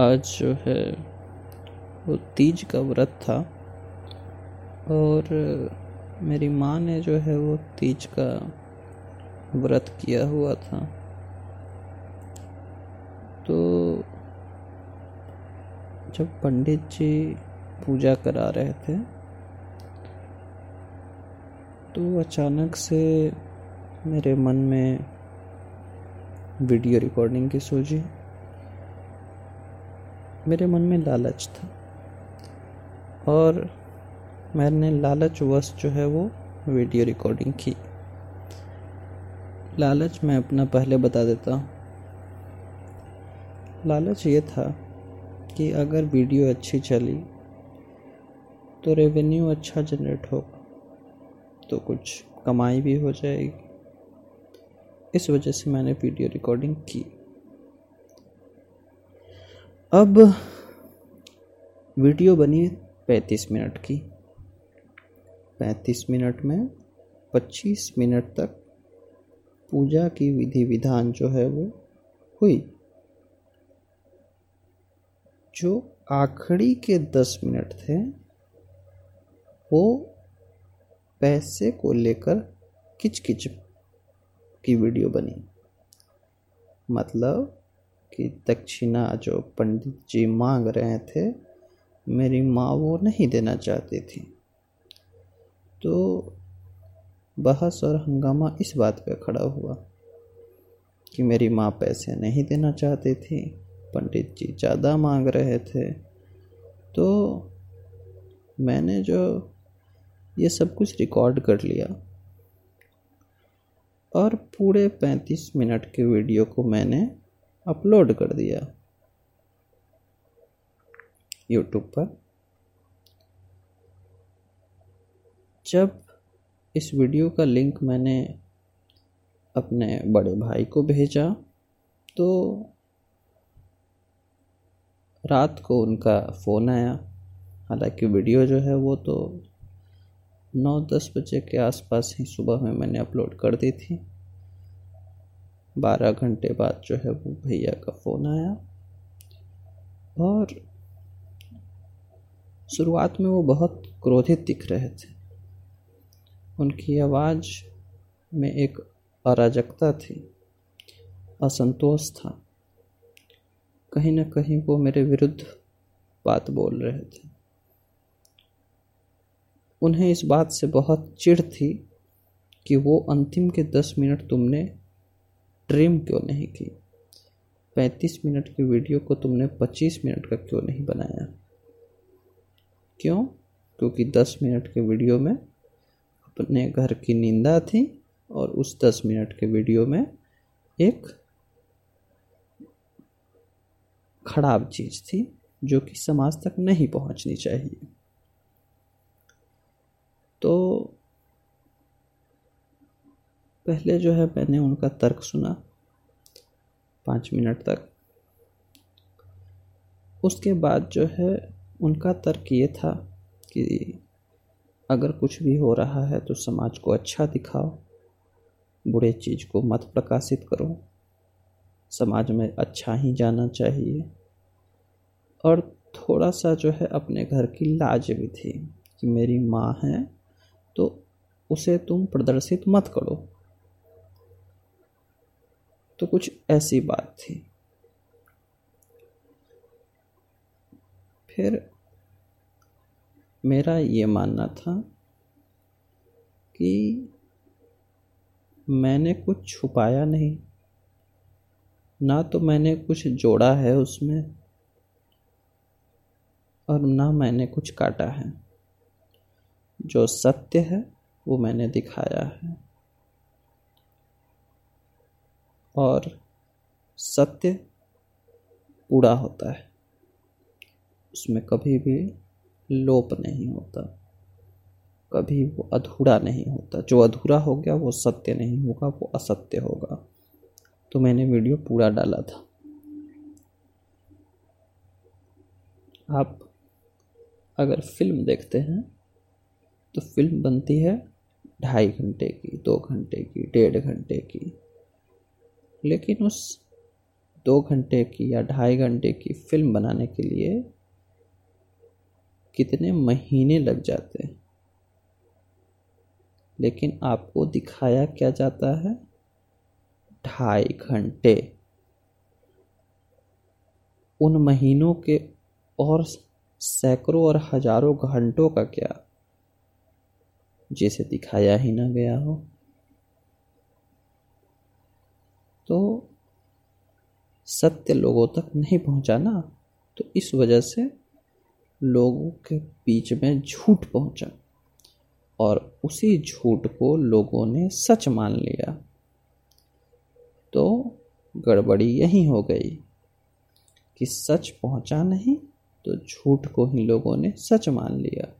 आज जो है, वो तीज का व्रत था और मेरी माँ ने जो है, वो तीज का व्रत किया हुआ था। तो जब पंडित जी पूजा करा रहे थे तो अचानक से मेरे मन में वीडियो रिकॉर्डिंग की सोची मेरे मन में लालच था। और मैंने लालच वश जो है वो वीडियो रिकॉर्डिंग की। लालच मैं अपना पहले बता देता हूँ। लालच ये था कि अगर वीडियो अच्छी चली तो रेवेन्यू अच्छा जनरेट होगा तो कुछ कमाई भी हो जाएगी। इस वजह से मैंने वीडियो रिकॉर्डिंग की। अब वीडियो बनी पैंतीस मिनट की। पैंतीस मिनट में पच्चीस मिनट तक पूजा की विधि विधान जो है वो हुई। जो आखिरी के दस मिनट थे, वो पैसे को लेकर किचकिच की वीडियो बनी। मतलब कि दक्षिणा जो पंडित जी मांग रहे थे, मेरी माँ वो नहीं देना चाहती थी। तो बहस और हंगामा इस बात पे खड़ा हुआ कि मेरी माँ पैसे नहीं देना चाहती थी, पंडित जी ज़्यादा मांग रहे थे। तो मैंने जो ये सब कुछ रिकॉर्ड कर लिया और पूरे पैंतीस मिनट के वीडियो को मैंने अपलोड कर दिया। यूट्यूब पर। जब इस वीडियो का लिंक मैंने अपने बड़े भाई को भेजा तो रात को उनका फ़ोन आया। हालाँकि वीडियो जो है वो तो नौ दस बजे के आसपास ही सुबह में मैंने अपलोड कर दी थी। बारह घंटे बाद जो है वो भैया का फ़ोन आया। और शुरुआत में वो बहुत क्रोधित दिख रहे थे। उनकी आवाज़ में एक अराजकता थी, असंतोष था। कहीं ना कहीं वो मेरे विरुद्ध बात बोल रहे थे। उन्हें इस बात से बहुत चिढ़ थी कि वो अंतिम के दस मिनट तुमने ट्रिम क्यों नहीं की? पैंतीस मिनट की वीडियो को तुमने पच्चीस मिनट का क्यों नहीं बनाया? क्यों? क्योंकि दस मिनट के वीडियो में अपने घर की निंदा थी और उस दस मिनट के वीडियो में एक खराब चीज़ थी जो कि समाज तक नहीं पहुंचनी चाहिए। तो पहले जो है मैंने उनका तर्क सुना, पाँच मिनट तक। उसके बाद जो है उनका तर्क ये था कि अगर कुछ भी हो रहा है तो समाज को अच्छा दिखाओ, बुरे चीज़ को मत प्रकाशित करो। समाज में अच्छा ही जाना चाहिए। और थोड़ा सा जो है अपने घर की लाज भी थी कि मेरी माँ है तो उसे तुम प्रदर्शित मत करो। तो कुछ ऐसी बात थी। फिर मेरा ये मानना था कि मैंने कुछ छुपाया नहीं। ना तो मैंने कुछ जोड़ा है उसमें और ना मैंने कुछ काटा है। जो सत्य है, वो मैंने दिखाया है। और सत्य पूरा होता है। उसमें कभी भी लोप नहीं होता। कभी वो अधूरा नहीं होता। जो अधूरा हो गया, वो सत्य नहीं होगा, वो असत्य होगा। तो मैंने वीडियो पूरा डाला था। आप अगर फ़िल्म देखते हैं तो फ़िल्म बनती है ढाई घंटे की, दो घंटे की, डेढ़ घंटे की। लेकिन उस दो घंटे की या ढाई घंटे की फ़िल्म बनाने के लिए कितने महीने लग जाते हैं? लेकिन आपको दिखाया क्या जाता है? ढाई घंटे। उन महीनों के और सैकड़ों और हज़ारों घंटों का क्या? जिसे दिखाया ही ना गया हो। तो सत्य लोगों तक नहीं पहुँचा ना तो इस वजह से लोगों के बीच में झूठ पहुँचा। और उसी झूठ को लोगों ने सच मान लिया। तो गड़बड़ी यही हो गई कि सच पहुँचा नहीं तो झूठ को ही लोगों ने सच मान लिया।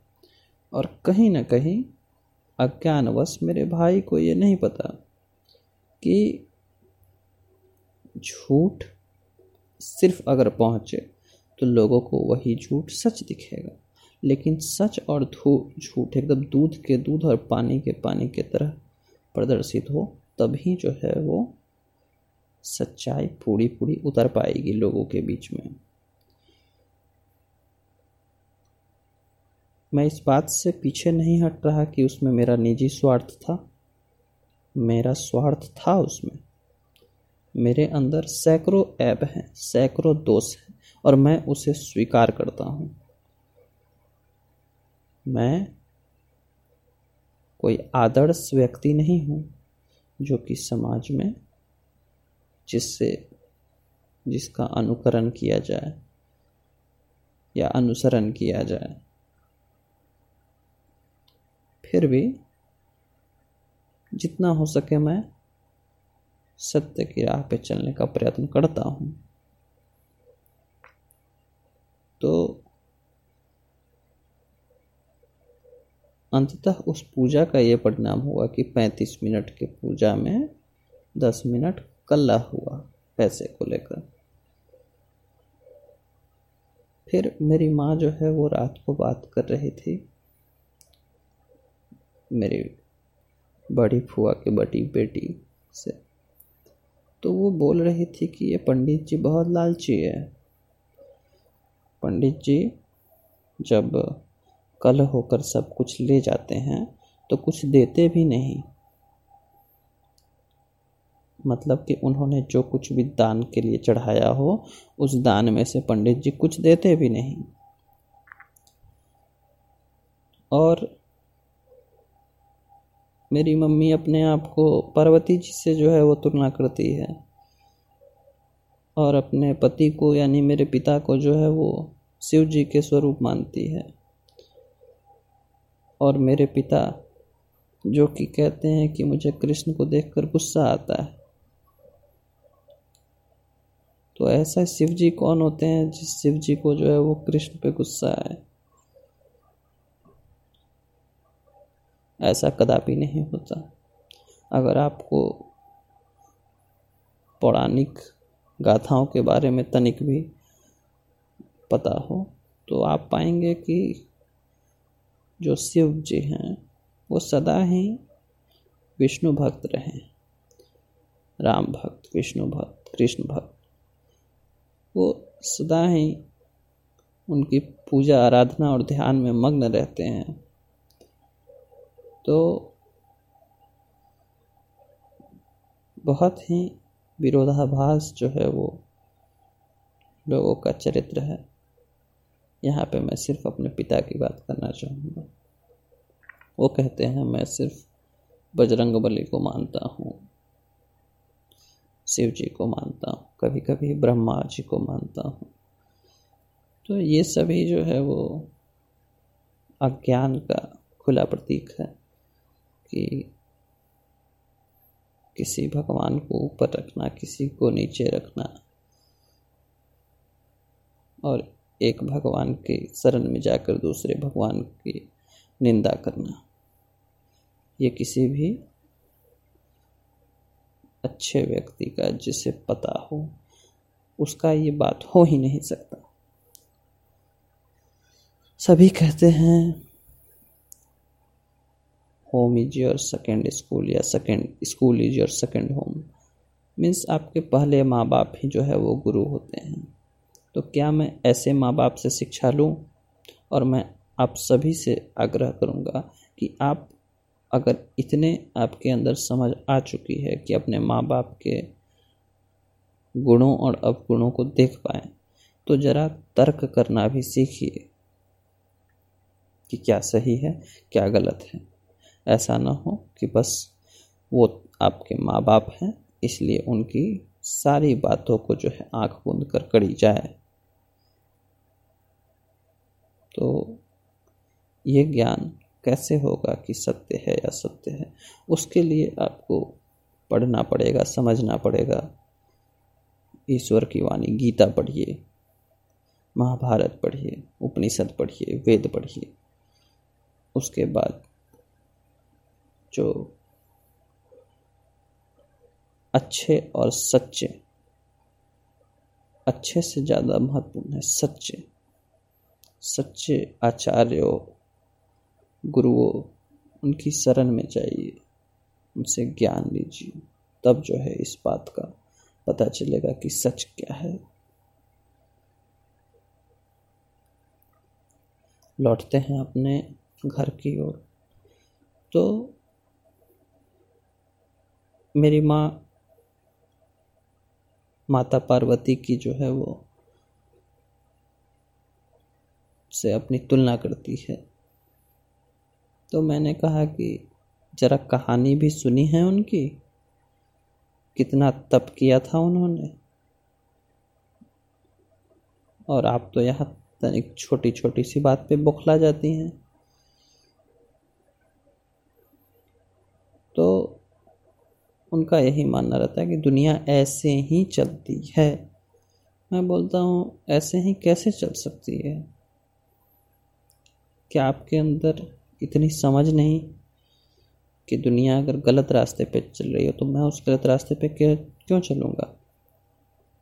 और कहीं ना कहीं अज्ञानवश मेरे भाई को ये नहीं पता कि झूठ सिर्फ़ अगर पहुँचे तो लोगों को वही झूठ सच दिखेगा। लेकिन सच और धू, झूठ एकदम दूध के दूध और पानी के पानी के तरह प्रदर्शित हो, तभी जो है वो सच्चाई पूरी पूरी उतर पाएगी लोगों के बीच में। मैं इस बात से पीछे नहीं हट रहा कि उसमें मेरा निजी स्वार्थ था। मेरा स्वार्थ था उसमें। मेरे अंदर सैकड़ों ऐप हैं, सैकड़ों दोष हैं, और मैं उसे स्वीकार करता हूँ। मैं कोई आदर्श व्यक्ति नहीं हूँ जो कि समाज में जिससे, जिसका अनुकरण किया जाए या अनुसरण किया जाए। फिर भी जितना हो सके मैं सत्य की राह पे चलने का प्रयत्न करता हूँ। तो अंततः उस पूजा का ये परिणाम हुआ कि 35 मिनट के पूजा में 10 मिनट कल्ला हुआ पैसे को लेकर। फिर मेरी माँ जो है वो रात को बात कर रही थी। मेरी बड़ी फुआ की बड़ी बेटी से। तो वो बोल रही थी कि ये पंडित जी बहुत लालची है। पंडित जी जब कल होकर सब कुछ ले जाते हैं तो कुछ देते भी नहीं। मतलब कि उन्होंने जो कुछ भी दान के लिए चढ़ाया हो, उस दान में से पंडित जी कुछ देते भी नहीं। और मेरी मम्मी अपने आप को पार्वती जी से जो है वो तुलना करती है। और अपने पति को यानी मेरे पिता को जो है वो शिव जी के स्वरूप मानती है। और मेरे पिता जो कि कहते हैं कि मुझे कृष्ण को देखकर गुस्सा आता है। तो ऐसा शिव जी कौन होते हैं जिस शिव जी को जो है वो कृष्ण पे गुस्सा है? ऐसा कदापि नहीं होता। अगर आपको पौराणिक गाथाओं के बारे में तनिक भी पता हो तो आप पाएँगे कि जो शिव जी हैं, वो सदा ही विष्णु भक्त रहे। राम भक्त, विष्णु भक्त, कृष्ण भक्त, वो सदा ही उनकी पूजा, आराधना और ध्यान में मग्न रहते हैं। तो बहुत ही विरोधाभास जो है वो लोगों का चरित्र है। यहाँ पे मैं सिर्फ़ अपने पिता की बात करना चाहूँगा। वो कहते हैं, मैं सिर्फ़ बजरंग बली को मानता हूँ शिव जी को मानता हूँ कभी कभी ब्रह्मा जी को मानता हूँ। तो ये सभी जो है वो अज्ञान का खुला प्रतीक है। कि किसी भगवान को ऊपर रखना, किसी को नीचे रखना। और एक भगवान के शरण में जाकर दूसरे भगवान की निंदा करना। ये किसी भी अच्छे व्यक्ति का जिसे पता हो, उसका ये बात हो ही नहीं सकता। सभी कहते हैं home is your second school या second school is your second home means आपके पहले माँ बाप ही जो है वो गुरु होते हैं। तो क्या मैं ऐसे माँ बाप से शिक्षा लूँ? और मैं आप सभी से आग्रह करूँगा कि आप अगर इतने आपके अंदर समझ आ चुकी है कि अपने माँ बाप के गुणों और अवगुणों को देख पाए तो ज़रा तर्क करना भी सीखिए कि क्या सही है, क्या गलत है। ऐसा ना हो कि बस वो आपके माँ बाप हैं, इसलिए उनकी सारी बातों को जो है आँख बंद कर करी जाए। तो ये ज्ञान कैसे होगा कि सत्य है या सत्य है, उसके लिए आपको पढ़ना पड़ेगा, समझना पड़ेगा। ईश्वर की वाणी, गीता पढ़िए, महाभारत पढ़िए, उपनिषद पढ़िए, वेद पढ़िए, उसके बाद जो अच्छे और सच्चे, अच्छे से ज़्यादा महत्वपूर्ण है, सच्चे। सच्चे आचार्यों, गुरुओं, उनकी शरण में जाइए, उनसे ज्ञान लीजिए। तब जो है इस बात का पता चलेगा कि सच क्या है। लौटते हैं अपने घर की ओर। तो मेरी माँ माता पार्वती की जो है वो से अपनी तुलना करती है। तो मैंने कहा कि जरा कहानी भी सुनी है उनकी? कितना तप किया था उन्होंने। और आप तो यहाँ तनिक छोटी छोटी सी बात पे बौखला जाती हैं तो उनका यही मानना रहता है कि दुनिया ऐसे ही चलती है। मैं बोलता हूँ, ऐसे ही कैसे चल सकती है? क्या आपके अंदर इतनी समझ नहीं कि दुनिया अगर गलत रास्ते पे चल रही हो तो मैं उस गलत रास्ते पे क्यों चलूँगा?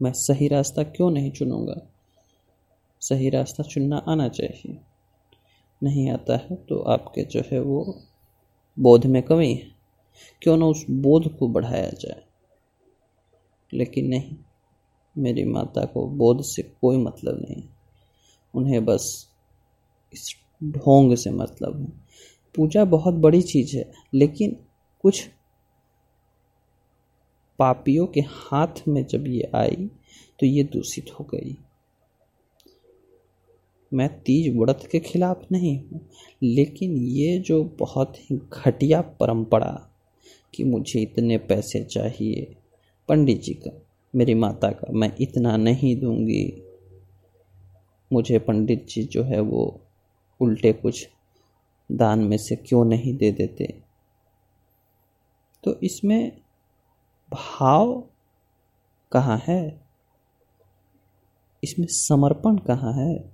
मैं सही रास्ता क्यों नहीं चुनूँगा? सही रास्ता चुनना आना चाहिए। नहीं आता है तो आपके जो है वो बोध में कमी है। क्यों ना उस बोध को बढ़ाया जाए? लेकिन नहीं, मेरी माता को बोध से कोई मतलब नहीं उन्हें बस इस ढोंग से मतलब है। पूजा बहुत बड़ी चीज़ है, लेकिन कुछ पापियों के हाथ में जब ये आई तो ये दूषित हो गई। मैं तीज व्रत के खिलाफ नहीं हूँ, लेकिन ये जो बहुत ही घटिया परंपरा कि मुझे इतने पैसे चाहिए। पंडित जी का, मेरी माता का, मैं इतना नहीं दूँगी। मुझे पंडित जी जो है वो उल्टे कुछ दान में से क्यों नहीं दे देते? तो इसमें भाव कहाँ है? इसमें समर्पण कहाँ है?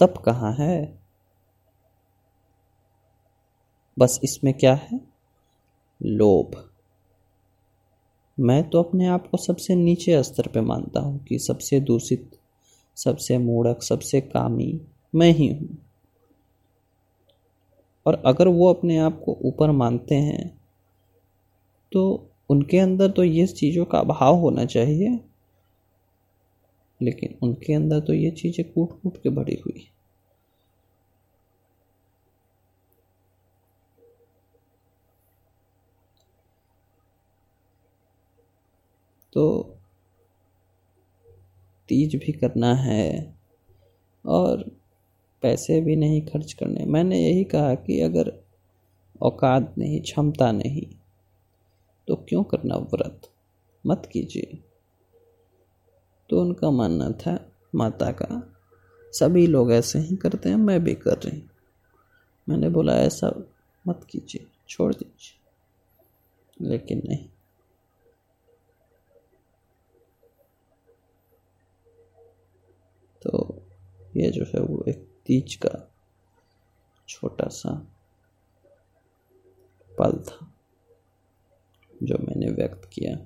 तप कहाँ है? बस इसमें क्या है? लोभ। मैं तो अपने आप को सबसे नीचे स्तर पे मानता हूँ कि सबसे दूषित, सबसे मूढ़क, सबसे कामी मैं ही हूँ। और अगर वो अपने आप को ऊपर मानते हैं तो उनके अंदर तो ये चीज़ों का अभाव होना चाहिए, लेकिन उनके अंदर तो ये चीज़ें कूट कूट के भरी हुई तो तीज भी करना है और पैसे भी नहीं खर्च करने। मैंने यही कहा कि अगर औकात नहीं, क्षमता नहीं तो क्यों करना व्रत? मत कीजिए। तो उनका मानना था माता का, सभी लोग ऐसे ही करते हैं, मैं भी कर रही मैंने बोला, ऐसा मत कीजिए, छोड़ दीजिए। लेकिन नहीं तो ये जो है वो एक तीज का छोटा सा पल था, जो मैंने व्यक्त किया।